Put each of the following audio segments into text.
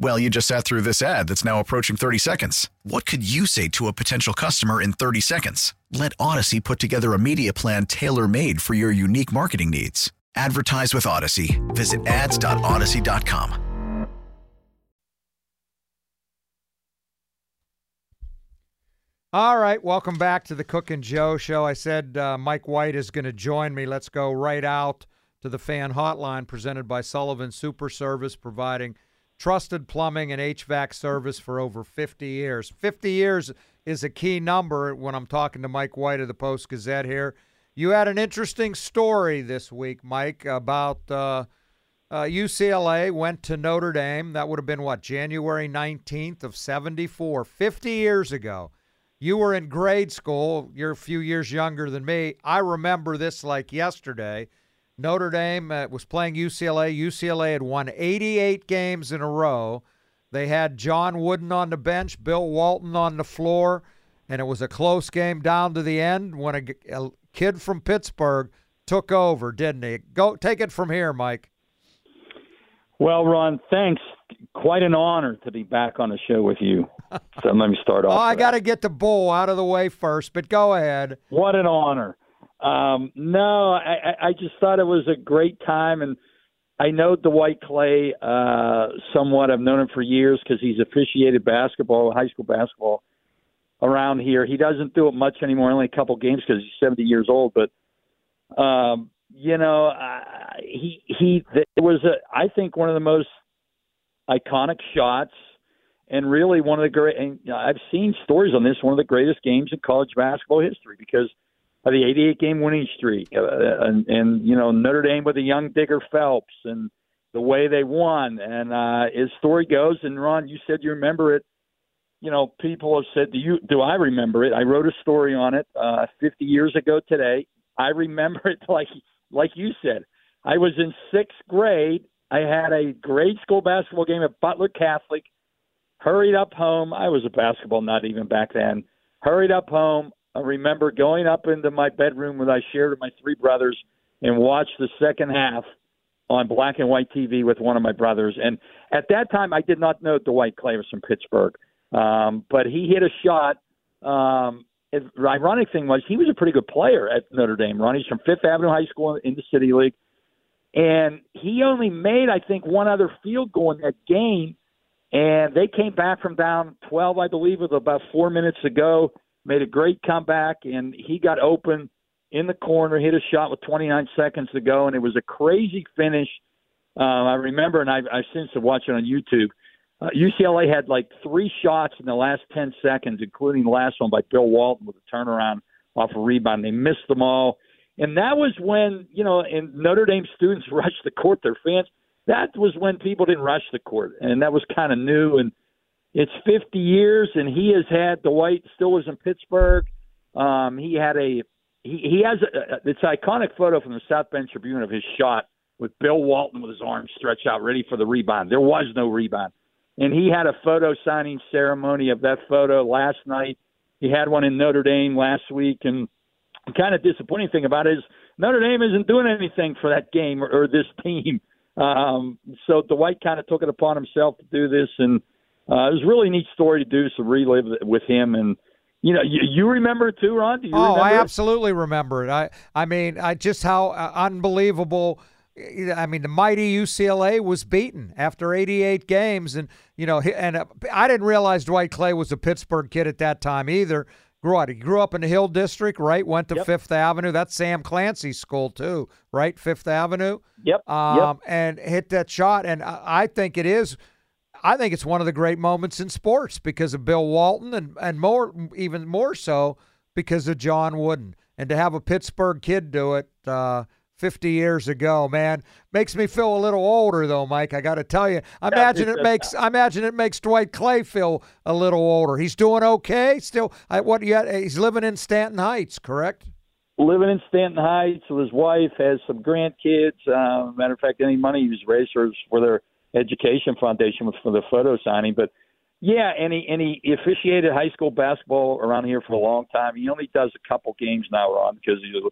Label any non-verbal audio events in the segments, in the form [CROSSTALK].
Well, you just sat through this ad that's now approaching 30 seconds. What could you say to a potential customer in 30 seconds? Let Audacy put together a media plan tailor made for your unique marketing needs. Advertise with Audacy. Visit ads.audacy.com. All right, welcome back to the Cook and Joe show. I said uh, Mike White is going to join me. Let's go right out to the fan hotline presented by Sullivan Super Service, providing trusted plumbing and HVAC service for over 50 years. 50 years is a key number when I'm talking to Mike White of the Post Gazette here. You had an interesting story this week, Mike, about uh, uh, UCLA went to Notre Dame. That would have been what, January 19th of 74, 50 years ago. You were in grade school. You're a few years younger than me. I remember this like yesterday. Notre Dame uh, was playing UCLA. UCLA had won 88 games in a row. They had John Wooden on the bench, Bill Walton on the floor, and it was a close game down to the end when a, a kid from Pittsburgh took over, didn't he? Go take it from here, Mike. Well, Ron, thanks. Quite an honor to be back on the show with you. So let me start [LAUGHS] off. Oh, I got to get the bull out of the way first, but go ahead. What an honor. Um, no, I, I- just thought it was a great time, and I know Dwight Clay uh, somewhat. I've known him for years because he's officiated basketball, high school basketball around here. He doesn't do it much anymore, only a couple games because he's 70 years old. But um, you know, uh, he he it was a, I think one of the most iconic shots, and really one of the great. And I've seen stories on this, one of the greatest games in college basketball history because of the 88 game winning streak, uh, and, and you know Notre Dame with a young Digger Phelps and the way they won. And uh, his story goes, and Ron, you said you remember it. You know, people have said, "Do you? Do I remember it?" I wrote a story on it uh, 50 years ago today. I remember it [LAUGHS] like like you said. I was in sixth grade. I had a grade school basketball game at Butler Catholic. Hurried up home. I was a basketball nut even back then. Hurried up home. I remember going up into my bedroom that I shared with my three brothers and watched the second half on black and white TV with one of my brothers. And at that time, I did not know Dwight Clay was from Pittsburgh, um, but he hit a shot. Um, it, the ironic thing was he was a pretty good player at Notre Dame. Ron, he's from Fifth Avenue High School in the City League, and he only made I think one other field goal in that game. And they came back from down 12, I believe, with about four minutes to go. Made a great comeback, and he got open in the corner, hit a shot with 29 seconds to go, and it was a crazy finish. Uh, I remember, and I've, I've since watched it on YouTube. Uh, UCLA had like three shots in the last 10 seconds, including the last one by Bill Walton with a turnaround off a rebound. They missed them all. And that was when, you know, and Notre Dame students [LAUGHS] rushed the court, their fans. That was when people didn't rush the court. And that was kind of new. And it's 50 years, and he has had Dwight still was in Pittsburgh. Um, he had a he, he has a, it's iconic photo from the South Bend Tribune of his shot with Bill Walton with his arms stretched out, ready for the rebound. There was no rebound, and he had a photo signing ceremony of that photo last night. He had one in Notre Dame last week, and the kind of disappointing thing about it is Notre Dame isn't doing anything for that game or, or this team. Um, so Dwight kind of took it upon himself to do this, and uh, it was a really neat story to do to relive it with him. And you know, you, you remember it too, Ron? Do you oh, I it? absolutely remember it. I, I mean, I just how uh, unbelievable. I mean, the mighty UCLA was beaten after 88 games, and you know, and uh, I didn't realize Dwight Clay was a Pittsburgh kid at that time either. Grew up, he grew up in the Hill District, right? Went to Yep. Fifth Avenue. That's Sam Clancy's school too, right? Fifth Avenue. Yep. Um, and hit that shot, and I, I think it is. I think it's one of the great moments in sports because of Bill Walton and, and more, even more so because of John Wooden. And to have a Pittsburgh kid do it uh, 50 years ago, man, makes me feel a little older though, Mike. I got to tell you. I imagine it makes I imagine it makes Dwight Clay feel a little older. He's doing okay still. I, what yet? He's living in Stanton Heights, correct? living in Stanton Heights with his wife, has some grandkids. Uh, matter of fact, any money he's raised for their education foundation for the photo signing. But yeah, and he and he officiated high school basketball around here for a long time. He only does a couple games now, Ron, because he's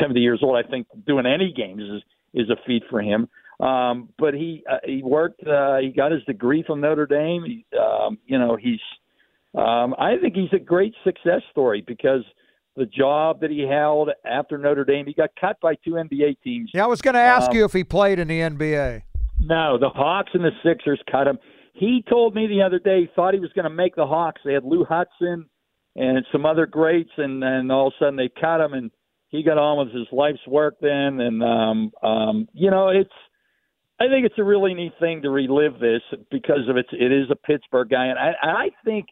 70 years old. I think doing any games is is a feat for him. Um, but he uh, he worked. Uh, he got his degree from Notre Dame. He, um, you know, he's. Um, I think he's a great success story because the job that he held after Notre Dame. He got cut by two NBA teams. Yeah, I was going to ask um, you if he played in the NBA. No, the Hawks and the Sixers cut him. He told me the other day he thought he was going to make the Hawks. They had Lou Hudson and some other greats, and then all of a sudden they cut him, and he got on with his life's work then. And um, um, you know, it's I think it's a really neat thing to relive this because of its it is a Pittsburgh guy, and I I think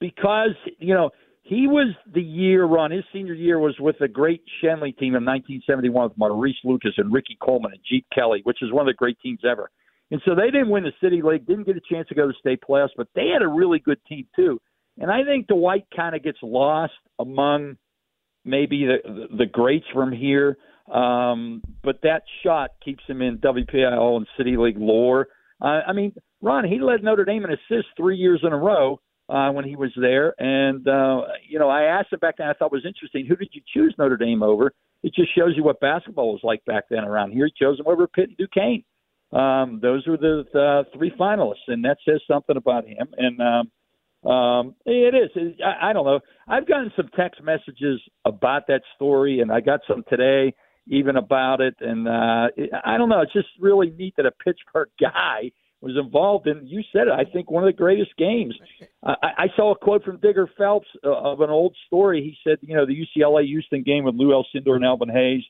because you know he was the year run. His senior year was with the great Schenley team in 1971 with Maurice Lucas and Ricky Coleman and Jeep Kelly, which is one of the great teams ever. And so they didn't win the City League, didn't get a chance to go to state playoffs, but they had a really good team too. And I think Dwight kind of gets lost among maybe the the greats from here. Um, but that shot keeps him in WPIAL and City League lore. Uh, I mean, Ron, he led Notre Dame in assists three years in a row uh, when he was there. And, uh, you know, I asked him back then, I thought was interesting, who did you choose Notre Dame over? It just shows you what basketball was like back then around here. He chose them over Pitt and Duquesne. Um, those were the, the three finalists, and that says something about him. And um, um, it is. I, I don't know. I've gotten some text messages about that story, and I got some today even about it. And uh, I don't know. It's just really neat that a Pittsburgh [LAUGHS] guy – was involved in. You said it. I think one of the greatest games. I, I saw a quote from Digger Phelps uh, of an old story. He said, you know, the UCLA Houston game with Lou Alcindor and Elvin Hayes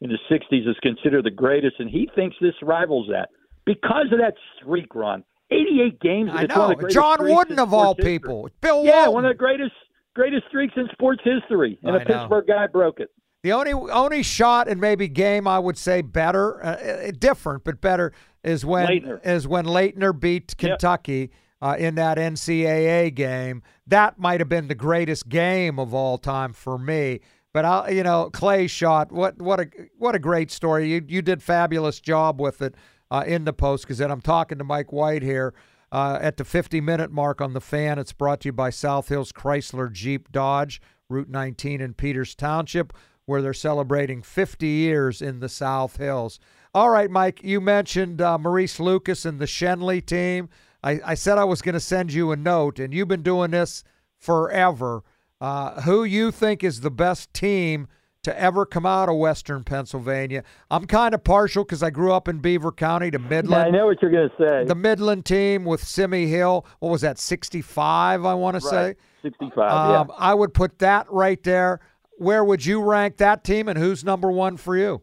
in the '60s is considered the greatest, and he thinks this rivals that because of that streak run. 88 games. I know. John Wooden of all history. people. Bill Yeah, one of the greatest greatest streaks in sports history, and I a know. Pittsburgh guy broke it. The only only shot and maybe game I would say better, uh, uh different but better is when Laettner. is when Laettner beat Kentucky yep. uh, in that NCAA game. That might have been the greatest game of all time for me. But I, you know, Clay shot. What what a what a great story. You you did fabulous job with it uh, in the post because then I'm talking to Mike White here. Uh, at the 50 minute mark on the fan, it's brought to you by South Hills Chrysler Jeep Dodge, Route 19 in Peters Township, where they're celebrating 50 years in the South Hills. All right, Mike, you mentioned uh, Maurice Lucas and the Schenley team. I, I said I was going to send you a note, and you've been doing this forever. Uh, who you think is the best team to ever come out of Western Pennsylvania? I'm kind of partial because I grew up in Beaver County to Midland. Yeah, I know what you're going to say. The Midland team with Simmie Hill. What was that, 65, I want to say? 65, um, yeah. I would put that right there. Where would you rank that team, and who's number one for you?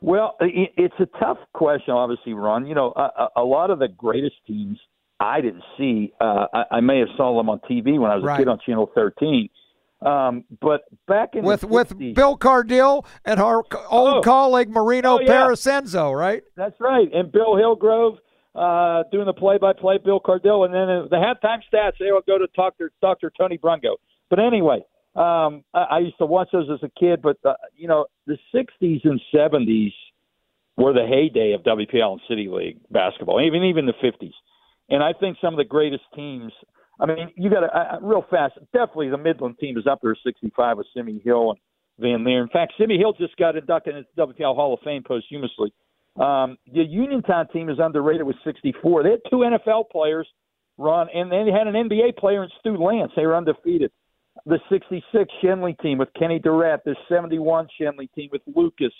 Well, it's a tough question, obviously, Ron. You know, a, a lot of the greatest teams I didn't see. Uh, I, I may have saw them on TV when I was Right. a kid on Channel 13. Um, but back in with the with 60s, Bill Cardille and our old Oh. colleague Marino Oh, yeah. Parascenzo, right? That's right. And Bill Hillgrove uh, doing the play-by-play, Bill Cardille, and then uh, the halftime stats they will go to Dr. Dr. Tony Brungo. But anyway, um, I, I used to watch those as a kid. But uh, you know, the '60s and '70s were the heyday of WPIAL and City League basketball, even even the '50s. And I think some of the greatest teams. I mean, you got to real fast. Definitely, the Midland team is up there, 65 with Simmie Hill and Van Lier. In fact, Simmie Hill just got inducted into WPIAL Hall of Fame posthumously. Um, the Uniontown team is underrated with 64. They had two NFL players run, and they had an NBA player in Stu Lantz. They were undefeated. The 66 Schenley team with Kenny Durrett. The 71 Schenley team with Lucas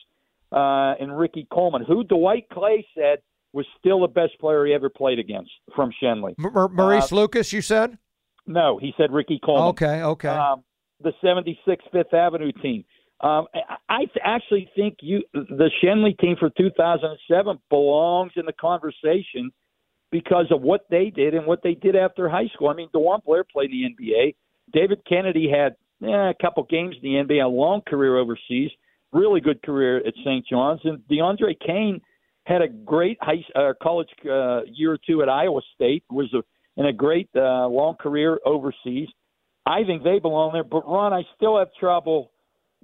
uh, and Ricky Coleman, who Dwight Clay said was still the best player he ever played against from Schenley. M- Maurice Lucas, you said? No, he said Ricky Coleman. Okay, okay. Um, the 76 Fifth Avenue team. Um, I, th- actually think you the Schenley team for 2007 belongs in the conversation because of what they did and what they did after high school. I mean, DeJuan Blair played in the NBA. David Kennedy had eh, a couple games in the NBA, a long career overseas, really good career at St. John's, and DeAndre Kane had a great high uh, college uh, year or two at Iowa State. Was a, in a great uh, long career overseas. I think they belong there. But Ron, I still have trouble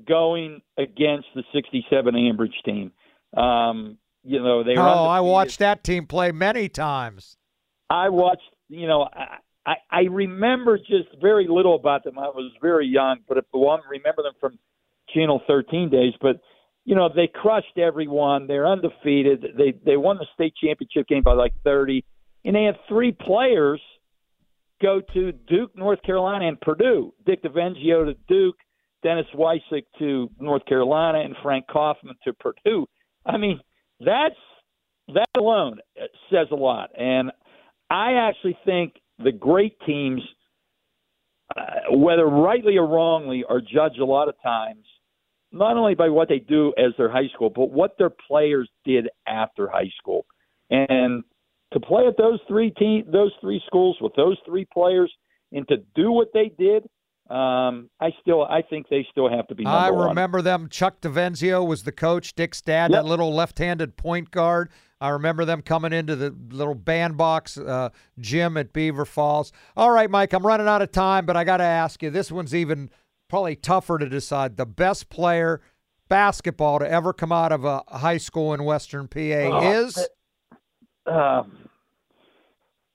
going against the '67 Ambridge team. Um, you know they. oh, I watched that team play many times. I watched. You know, I, I I remember just very little about them. I was very young, but if I remember them from Channel 13 days. But you know, they crushed everyone. They're undefeated. They they won the state championship game by like 30, and they had three players go to Duke, North Carolina, and Purdue. Dick DeVenzio to Duke, Dennis Wuycik to North Carolina, and Frank Kaufman to Purdue. I mean, that's that alone says a lot. And I actually think the great teams, uh, whether rightly or wrongly, are judged a lot of times not only by what they do as their high school, but what their players did after high school. And to play at those three team, those three schools with those three players, and to do what they did, um, I still I think they still have to be. I one. remember them. Chuck DeVenzio was the coach. Dick's dad, Yep. that little left-handed point guard. I remember them coming into the little bandbox uh, gym at Beaver Falls. All right, Mike, I'm running out of time, but I got to ask you. This one's even probably tougher to decide. The best player basketball to ever come out of a high school in Western PA Oh, is. Um,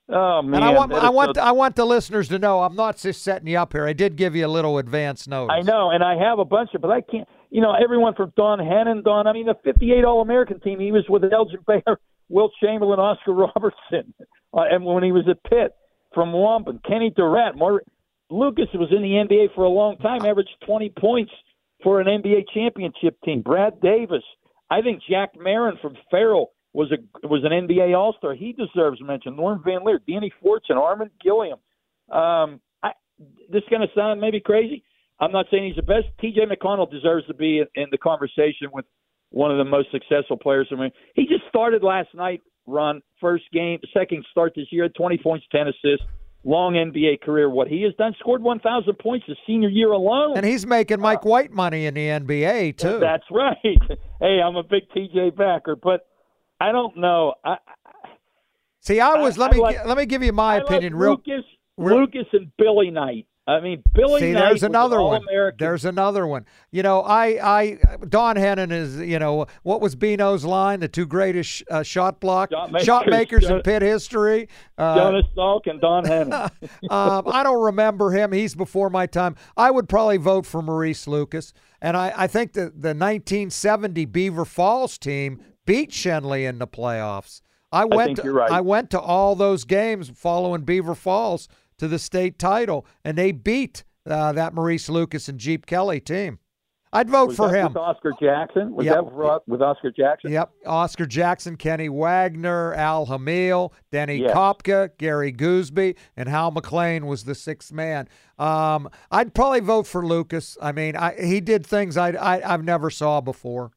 oh man, And I want I want so- I want the listeners to know I'm not just setting you up here. I did give you a little advance notice. I know, and I have a bunch of, but I can't. You know, everyone from Don Hennon, Don. I mean, the '58 All-American team. He was with Elgin Baylor, [LAUGHS] Wilt Chamberlain, Oscar [LAUGHS] Robertson, uh, and when he was at Pitt from Wampum, Kenny Durrett, Mar- Lucas was in the NBA for a long time, averaged 20 points for an NBA championship team. Brad Davis. I think Jack Marin from Farrell was a was an NBA All Star. He deserves mention. Norm Van Lier, Danny Fortune, Armen Gilliam. Um, I, this is going to sound maybe crazy. I'm not saying he's the best. T.J. McConnell deserves to be in, in the conversation with one of the most successful players. I mean, he just started last night. Run first game, second start this year, 20 points, 10 assists, long NBA career. What he has done, scored 1,000 points his senior year alone. And he's making Mike White money in the NBA too. That's right. [LAUGHS] Hey, I'm a big TJ backer, but I don't know. I, See, I was. I- let me like- let me give you my I opinion. like real. Lucas, real- Lucas and Billy Knight. I mean, Billy See, Knight there's another one. There's another one. You know, I, I, Don Hennon is, you know, what was Bino's line? The two greatest sh- uh, shot block, Shot makers, shot makers in Pitt history. Uh, Jonas Salk and Don Hennon. [LAUGHS] um, I don't remember him. He's before my time. I would probably vote for Maurice Lucas. And I, I think that the 1970 Beaver Falls team beat Schenley in the playoffs. I went. think to, right. I went to all those games following Beaver Falls to the state title, and they beat uh, that Maurice Lucas and Jeep Kelly team. I'd vote Was for that him. With Oscar Jackson? Was Yep. that with- with Oscar Jackson? Yep. Oscar Jackson, Kenny Wagner, Al Hamil, Denny Yes. Kopka, Gary Gooseby, and Hal McLean was the sixth man. Um, I'd probably vote for Lucas. I mean, I, he did things I, I I've never saw before.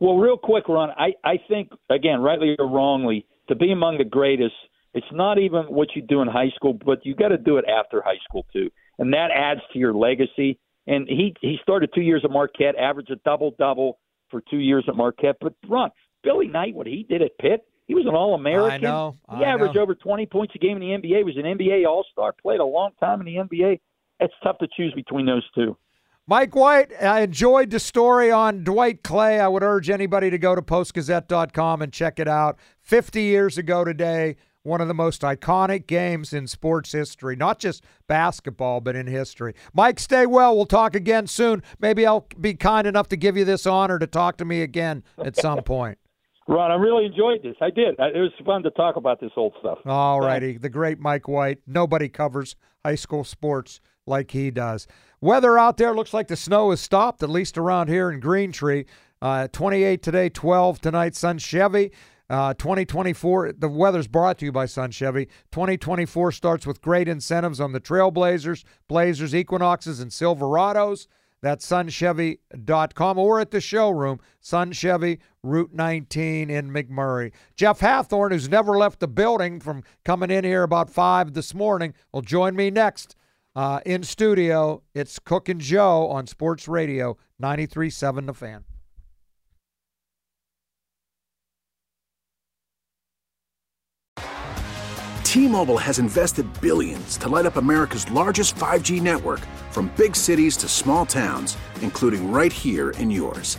Well, real quick, Ron, I, I think, again, rightly or wrongly, to be among the greatest, it's not even what you do in high school, but you got to do it after high school, too. And that adds to your legacy. And he, he started two years at Marquette, averaged a double double for two years at Marquette. But, Ron, Billy Knight, what he did at Pitt, he was an All American. I know, He averaged know. over 20 points a game in the NBA, was an NBA All Star, played a long time in the NBA. It's tough to choose between those two. Mike White, I enjoyed the story on Dwight Clay. I would urge anybody to go to postgazette.com and check it out. 50 years ago today, one of the most iconic games in sports history, not just basketball, but in history. Mike, stay well. We'll talk again soon. Maybe I'll be kind enough to give you this honor to talk to me again at some point. [LAUGHS] Ron, I really enjoyed this. I did. It was fun to talk about this old stuff. All righty. The great Mike White. Nobody covers high school sports like he does. Weather out there looks like the snow has stopped, at least around here in Green Tree. Uh, 28 today, 12 tonight, Sun Chevy. Uh, 2024, the weather's brought to you by Sun Chevy. 2024 starts with great incentives on the Trailblazers, Blazers, Equinoxes, and Silverados. That's sunchevy.com or at the showroom, Sun Chevy, Route 19 in McMurray. Jeff Hathhorn, who's never left the building from coming in here about 5 this morning, will join me next uh, in studio. It's Cook and Joe on Sports Radio 93.7 The Fan. T-Mobile has invested billions to light up America's largest 5G network from big cities to small towns, including right here in yours.